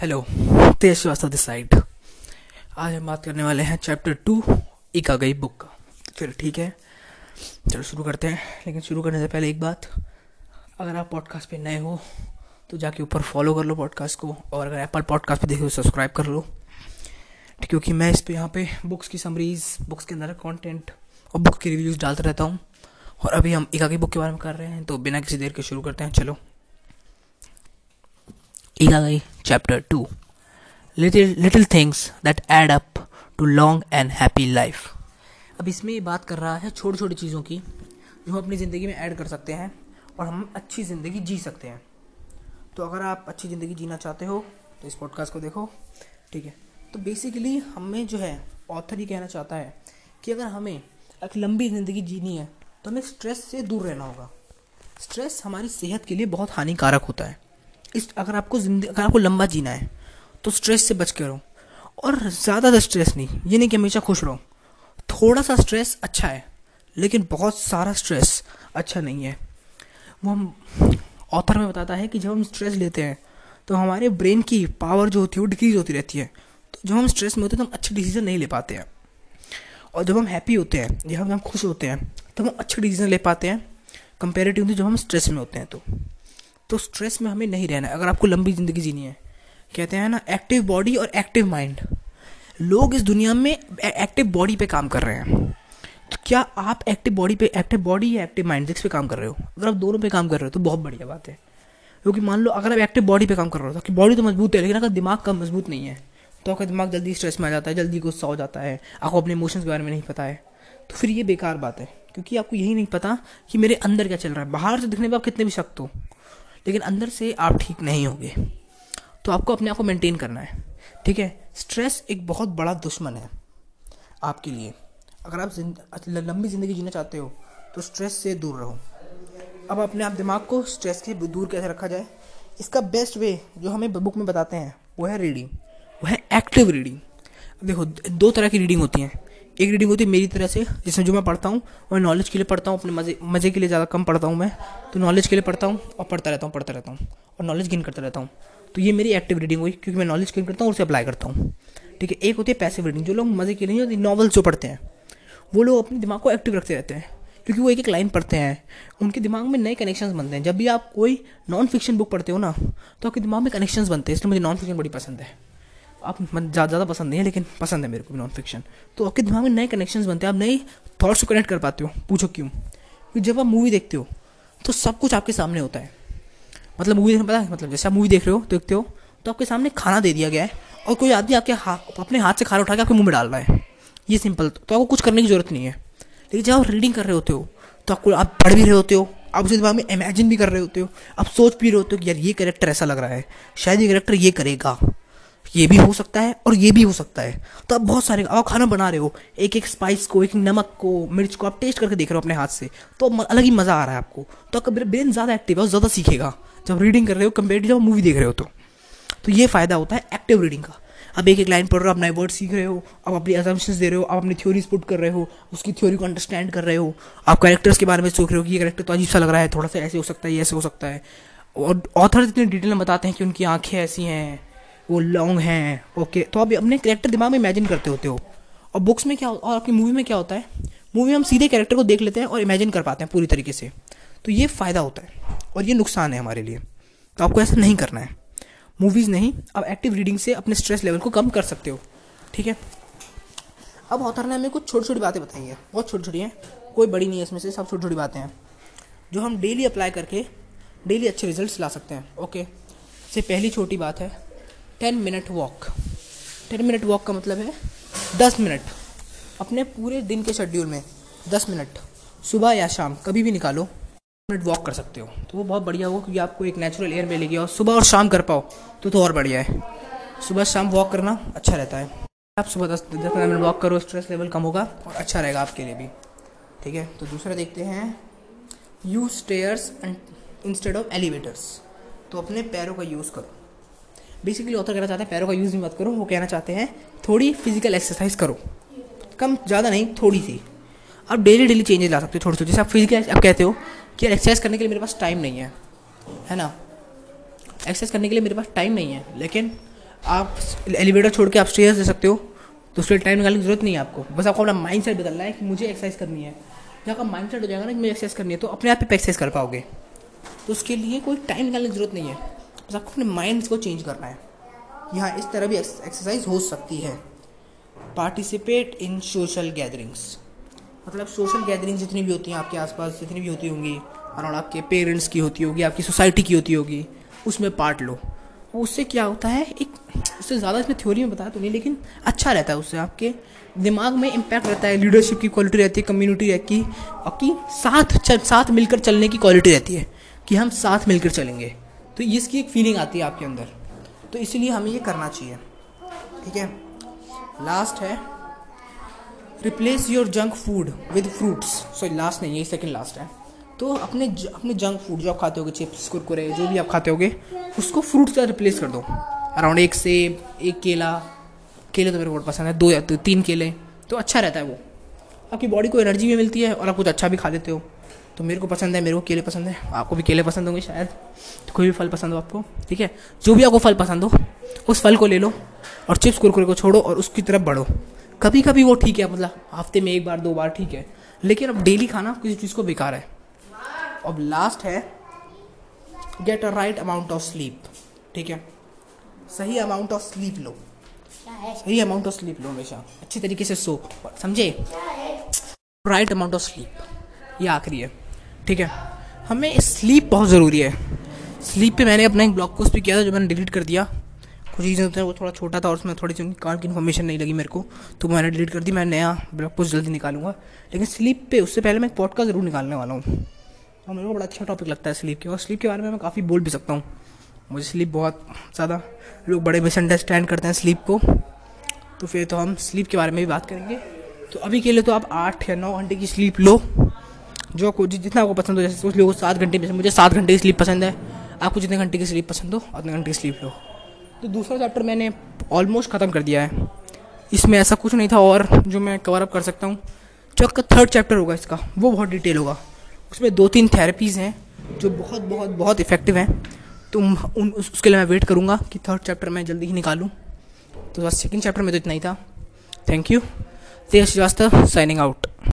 Hello Tej Srivastava this side आज हम बात करने वाले हैं चैप्टर टू आ गई बुक का। चलो ठीक है, चलो शुरू करते हैं। लेकिन शुरू करने से पहले एक बात, अगर आप पॉडकास्ट पे नए हो तो जाके ऊपर फॉलो कर लो पॉडकास्ट को, और अगर एप्पल पॉडकास्ट पे देखो तो सब्सक्राइब कर लो। क्योंकि मैं इस पर यहाँ पे बुक्स की समरीज बुक्स के अंदर कंटेंट और बुक के रिव्यूज़ डालता रहता हूँ। और अभी हम एक आगे बुक के बारे में कर रहे हैं तो बिना किसी देर के शुरू करते हैं। चलो। गई chapter two little little things that add up to long and happy life अब इसमें ये बात कर रहा है छोटी छोटी चीज़ों की, जो हम अपनी ज़िंदगी में ऐड कर सकते हैं और हम अच्छी ज़िंदगी जी सकते हैं। तो अगर आप अच्छी ज़िंदगी जीना चाहते हो तो इस पॉडकास्ट को देखो, ठीक है? तो बेसिकली हमें जो है ऑथर ही कहना चाहता है कि अगर हमें एक लंबी ज़िंदगी जीनी है तो हमें स्ट्रेस से दूर रहना होगा। स्ट्रेस हमारी सेहत के लिए बहुत हानिकारक होता है। इस, अगर आपको ज़िंदगी, अगर आपको लंबा जीना है तो स्ट्रेस से बच के रहो। और ज़्यादा स्ट्रेस नहीं, ये नहीं कि हमेशा खुश रहो। थोड़ा सा स्ट्रेस अच्छा है, लेकिन बहुत सारा स्ट्रेस अच्छा नहीं है। वो हम ऑथर में बताता है कि जब हम स्ट्रेस लेते हैं तो हमारे ब्रेन की पावर जो होती है, वो डिक्रीज होती रहती है। तो जब हम स्ट्रेस में होते हैं तो हम अच्छे डिसीज़न नहीं ले पाते हैं। और जब हम हैप्पी होते हैं जब हम खुश होते हैं तो हम अच्छे डिसीज़न ले पाते हैं कंपेरेटिवली जब हम स्ट्रेस में होते हैं तो। तो स्ट्रेस में हमें नहीं रहना है। अगर आपको लंबी ज़िंदगी जीनी है, कहते हैं ना एक्टिव बॉडी और एक्टिव माइंड लोग इस दुनिया में एक्टिव बॉडी पे काम कर रहे हैं। तो क्या आप एक्टिव बॉडी पे एक्टिव बॉडी या एक्टिव माइंड जिस पे काम कर रहे हो? अगर आप दोनों पे काम कर रहे हो तो बहुत बढ़िया बात है। क्योंकि मान लो, अगर आप एक्टिव बॉडी पे काम कर रहे हो तो बॉडी तो मज़बूत है, लेकिन अगर दिमाग का मज़बूत नहीं है तो आपका दिमाग जल्दी स्ट्रेस में आ जाता है, जल्दी गुस्सा हो जाता है, आपको अपने इमोशंस के बारे में नहीं पता है। तो फिर ये बेकार बात है, क्योंकि आपको यही नहीं पता कि मेरे अंदर क्या चल रहा है। बाहर से दिखने पर आप कितने भी सख्त हो लेकिन अंदर से आप ठीक नहीं होंगे। तो आपको अपने आप को मेंटेन करना है। ठीक है? स्ट्रेस एक बहुत बड़ा दुश्मन है आपके लिए। अगर आप जिन्द, लंबी ज़िंदगी जीना चाहते हो तो स्ट्रेस से दूर रहो। अब अपने आप दिमाग को स्ट्रेस से दूर कैसे रखा जाए? इसका बेस्ट वे जो हमें बुक में बताते हैं वो है रीडिंग वो है एक्टिव रीडिंग देखो दो तरह की रीडिंग होती हैं। एक रीडिंग होती है मेरी तरह से, जिसमें जो मैं पढ़ता हूँ वो नॉलेज के लिए पढ़ता हूँ, अपने मज़े मज़े के लिए ज़्यादा कम पढ़ता हूँ मैं। तो नॉलेज के लिए पढ़ता हूँ और पढ़ता रहता हूँ, पढ़ता रहता हूँ, और नॉलेज गेन करता रहता हूँ। तो ये मेरी एक्टिव रीडिंग हुई, क्योंकि मैं नॉलेज गेन करता हूँ और उसे अप्लाई करता हूँ। ठीक है, एक होती है पैसिव रीडिंग जो लोग मज़े के लिए नॉवल्स जो पढ़ते हैं, वो लोग अपने दिमाग को एक्टिव रखते रहते हैं, क्योंकि वो एक एक लाइन पढ़ते हैं। उनके दिमाग में नए कनेक्शंस बनते हैं। जब भी आप कोई नॉन फिक्शन बुक पढ़ते हो ना तो आपके दिमाग में कनेक्शंस बनते हैं, इसलिए मुझे नॉन फिक्शन बड़ी पसंद है। आप ज़्यादा ज़्यादा पसंद नहीं है, लेकिन पसंद है मेरे को नॉन फिक्शन तो आपके दिमाग में नए कनेक्शंस बनते हैं, आप नए थॉट्स को कनेक्ट कर पाते हो। पूछो क्यों? क्योंकि जब आप मूवी देखते हो तो सब कुछ आपके सामने होता है। मतलब मूवी देखने पता है? मतलब जैसे आप मूवी देख रहे हो, देखते हो तो आपके सामने खाना दे दिया गया है, और कोई आदमी आपके हाथ अपने हाथ से खाना उठा के आपके मुँह में डाल रहा है। ये सिंपल तो आपको कुछ करने की ज़रूरत नहीं है। लेकिन जब आप रीडिंग कर रहे होते हो तो आपको आप पढ़ भी रहे होते हो, आप उसी दिमाग में इमेजिन भी कर रहे होते हो, आप सोच भी रहे होते हो कि यार ये करेक्टर ऐसा लग रहा है, शायद ये करेक्टर ये करेगा। ये भी हो सकता है और ये भी हो सकता है। तो आप बहुत सारे आप खाना बना रहे हो एक एक स्पाइस को, एक नमक को, मिर्च को, आप टेस्ट करके देख रहे हो अपने हाथ से तो अलग ही मज़ा आ रहा है आपको। तो आपका ब्रेन ज़्यादा एक्टिव है और ज़्यादा सीखेगा। जब रीडिंग कर रहे हो कंपेयर टू जब मूवी देख रहे हो तो। तो ये फ़ायदा होता है एक्टिव रीडिंग का। अब एक एक लाइन पढ़ रहे हो, आप नए वर्ड सीख रहे हो, आप अपनी एजम्पन्स दे रहे हो, आप अपनी थ्योरीज पुट कर रहे हो, उसकी थ्योरी को अंडरस्टैंड कर रहे हो, आप कैरेक्टर्स के बारे में सोच रहे हो कि ये कैरेक्टर तो अजीब सा लग रहा है, थोड़ा सा ऐसे हो सकता है ऐसे हो सकता है। और ऑथर इतने डिटेल में बताते हैं कि उनकी आँखें ऐसी हैं। वो लॉन्ग हैं ओके तो आप अपने कैरेक्टर दिमाग में इमेजिन करते होते हो। और बुक्स में क्या और आपकी मूवी में क्या होता है? मूवी में हम सीधे कैरेक्टर को देख लेते हैं और इमेजिन कर पाते हैं पूरी तरीके से। तो ये फ़ायदा होता है और ये नुकसान है हमारे लिए। तो आपको ऐसा नहीं करना है। मूवीज़ नहीं, आप एक्टिव रीडिंग से अपने स्ट्रेस लेवल को कम कर सकते हो। ठीक है? अब ऑथर ने हमें कुछ छोटी छोटी बातें बताई हैं। बहुत छोटी छोटी हैं। कोई बड़ी नहीं है इसमें से, सब छोटी छोटी बातें हैं। जो हम डेली अप्लाई करके डेली अच्छे रिजल्ट्स ला सकते हैं ओके से पहली छोटी बात है ten minute walk. Ten minute walk का मतलब है दस मिनट। अपने पूरे दिन के शेड्यूल में दस मिनट, सुबह या शाम, कभी भी निकालो मिनट वॉक कर सकते हो। तो वो बहुत बढ़िया होगा क्योंकि आपको एक नेचुरल एयर मिलेगी और सुबह और शाम कर पाओ तो तो और बढ़िया है। सुबह शाम वॉक करना अच्छा रहता है। आप सुबह दस दस पंद्रह मिनट वॉक करो स्ट्रेस लेवल कम होगा और अच्छा रहेगा आपके लिए भी। ठीक है तो दूसरा देखते हैं। Use stairs instead of elevators तो अपने पैरों का यूज़ करो। बेसिकली ऑथर कहना चाहते हैं, पैरों का यूज़ भी मत करो, वो कहना चाहते हैं, थोड़ी फ़िज़िकल एक्सरसाइज करो। कम, ज़्यादा नहीं, थोड़ी सी। आप डेली डेली चेंजेस ला सकते हो थोड़ी छोटे जैसे आप फ़िज़िकल आप कहते हो कि यार एक्सरसाइज करने के लिए मेरे पास टाइम नहीं है है ना? एक्सरसाइज करने के लिए मेरे पास टाइम नहीं है, लेकिन आप एलिवेटर छोड़ के आप स्टेयर्स दे सकते हो तो उसके लिए टाइम निकालने की ज़रूरत नहीं है आपको। बस आपको अपना माइंड सेट बदलना है कि मुझे एक्सरसाइज करनी है। जब आपका माइंड सेट हो जाएगा ना कि मुझे एक्सरसाइज करनी है तो अपने आप ही एक्सरसाइज कर पाओगे। तो उसके लिए कोई टाइम निकालने की ज़रूरत नहीं है। बस आपको अपने माइंड को चेंज करना है। यहाँ इस तरह भी एक्सरसाइज हो सकती है। पार्टिसिपेट इन सोशल गैदरिंग्स मतलब सोशल गैदरिंग जितनी भी होती हैं आपके आसपास, जितनी भी होती होंगी अराउंड आपके पेरेंट्स की होती होगी, आपकी सोसाइटी की होती होगी, उसमें पार्ट लो। उससे क्या होता है? एक उससे ज़्यादा इसमें थ्योरी में बताया तो नहीं, लेकिन अच्छा रहता है उससे आपके दिमाग में इम्पैक्ट रहता है लीडरशिप की क्वालिटी रहती है कम्युनिटी रहती है आपकी साथ चल साथ मिलकर चलने की क्वालिटी रहती है, कि हम साथ मिलकर चलेंगे। तो इसकी एक फीलिंग आती है आपके अंदर। तो इसलिए हमें ये करना चाहिए। ठीक है? लास्ट है replace your junk food with fruits sorry last नहीं ये सेकंड लास्ट है। तो अपने ज, अपने जंक फ़ूड जो आप खाते होगे चिप्स कुरकुरे जो भी आप खाते होगे उसको फ्रूट से रिप्लेस कर दो। अराउंड एक सेब एक केला केले तो मेरे को बहुत पसंद है दो या तो तीन केले तो अच्छा रहता है वो। आपकी बॉडी को एनर्जी भी मिलती है और आप कुछ अच्छा भी खा लेते हो। तो मेरे को पसंद है मेरे को केले पसंद है। आपको भी केले पसंद होंगे शायद। तो कोई भी फल पसंद हो आपको ठीक है? जो भी आपको फल पसंद हो उस फल को ले लो और चिप्स कुरकुरे को छोड़ो और उसकी तरफ़ बढ़ो। कभी कभी वो ठीक है मतलब हफ़्ते में एक बार दो बार ठीक है। लेकिन अब डेली खाना किसी चीज़ को बेकार है। अब लास्ट है get a right amount of sleep ठीक है? सही अमाउंट ऑफ़ स्लीप लो। सही अमाउंट ऑफ़ स्लीप लो हमेशा। अच्छी तरीके से सो। समझे? राइट अमाउंट ऑफ़ स्लीप ये आखिरी है। ठीक है? हमें स्लीप बहुत ज़रूरी है। स्लीप पे मैंने अपना एक ब्लॉग पोस्ट भी किया था जो मैंने डिलीट कर दिया। कुछ चीज़ें होते हैं, वो थोड़ा छोटा था और उसमें थोड़ी सी कार की इन्फॉर्मेशन नहीं लगी मेरे को तो मैंने डिलीट कर दी, मैं नया ब्लॉग पोस्ट जल्दी निकालूँगा। लेकिन स्लीप पे, उससे पहले मैं एक पॉडकास्ट ज़रूर निकालने वाला हूँ। और मेरे को बड़ा अच्छा टॉपिक लगता है स्लीप के, और स्लीप के बारे में मैं काफ़ी बोल भी सकता हूँ। मुझे स्लीप बहुत ज़्यादा, लोग बड़े मिसअंडरस्टैंड करते हैं स्लीप को। तो फिर तो हम स्लीप के बारे में भी बात करेंगे। तो अभी के लिए तो आप आठ या नौ घंटे की स्लीप लो। जो आपको जितना आपको पसंद हो, जैसे सोच लो सात घंटे में मुझे सात घंटे की स्लीप पसंद है। आपको जितने घंटे की स्लीप पसंद हो, उतने घंटे की स्लीप लो। तो दूसरा चैप्टर मैंने ऑलमोस्ट ख़त्म कर दिया है। इसमें ऐसा कुछ नहीं था और जो मैं कवर अप कर सकता हूँ। जो आपका थर्ड चैप्टर होगा इसका, वो बहुत डिटेल होगा। उसमें दो तीन थेरेपीज़ हैं, जो बहुत बहुत बहुत इफ़ेक्टिव हैं। तो उन उसके लिए मैं वेट करूँगा कि थर्ड चैप्टर मैं जल्दी ही निकालूँ। तो बस सेकेंड चैप्टर में तो इतना ही था। Thank you Tej Srivastava signing out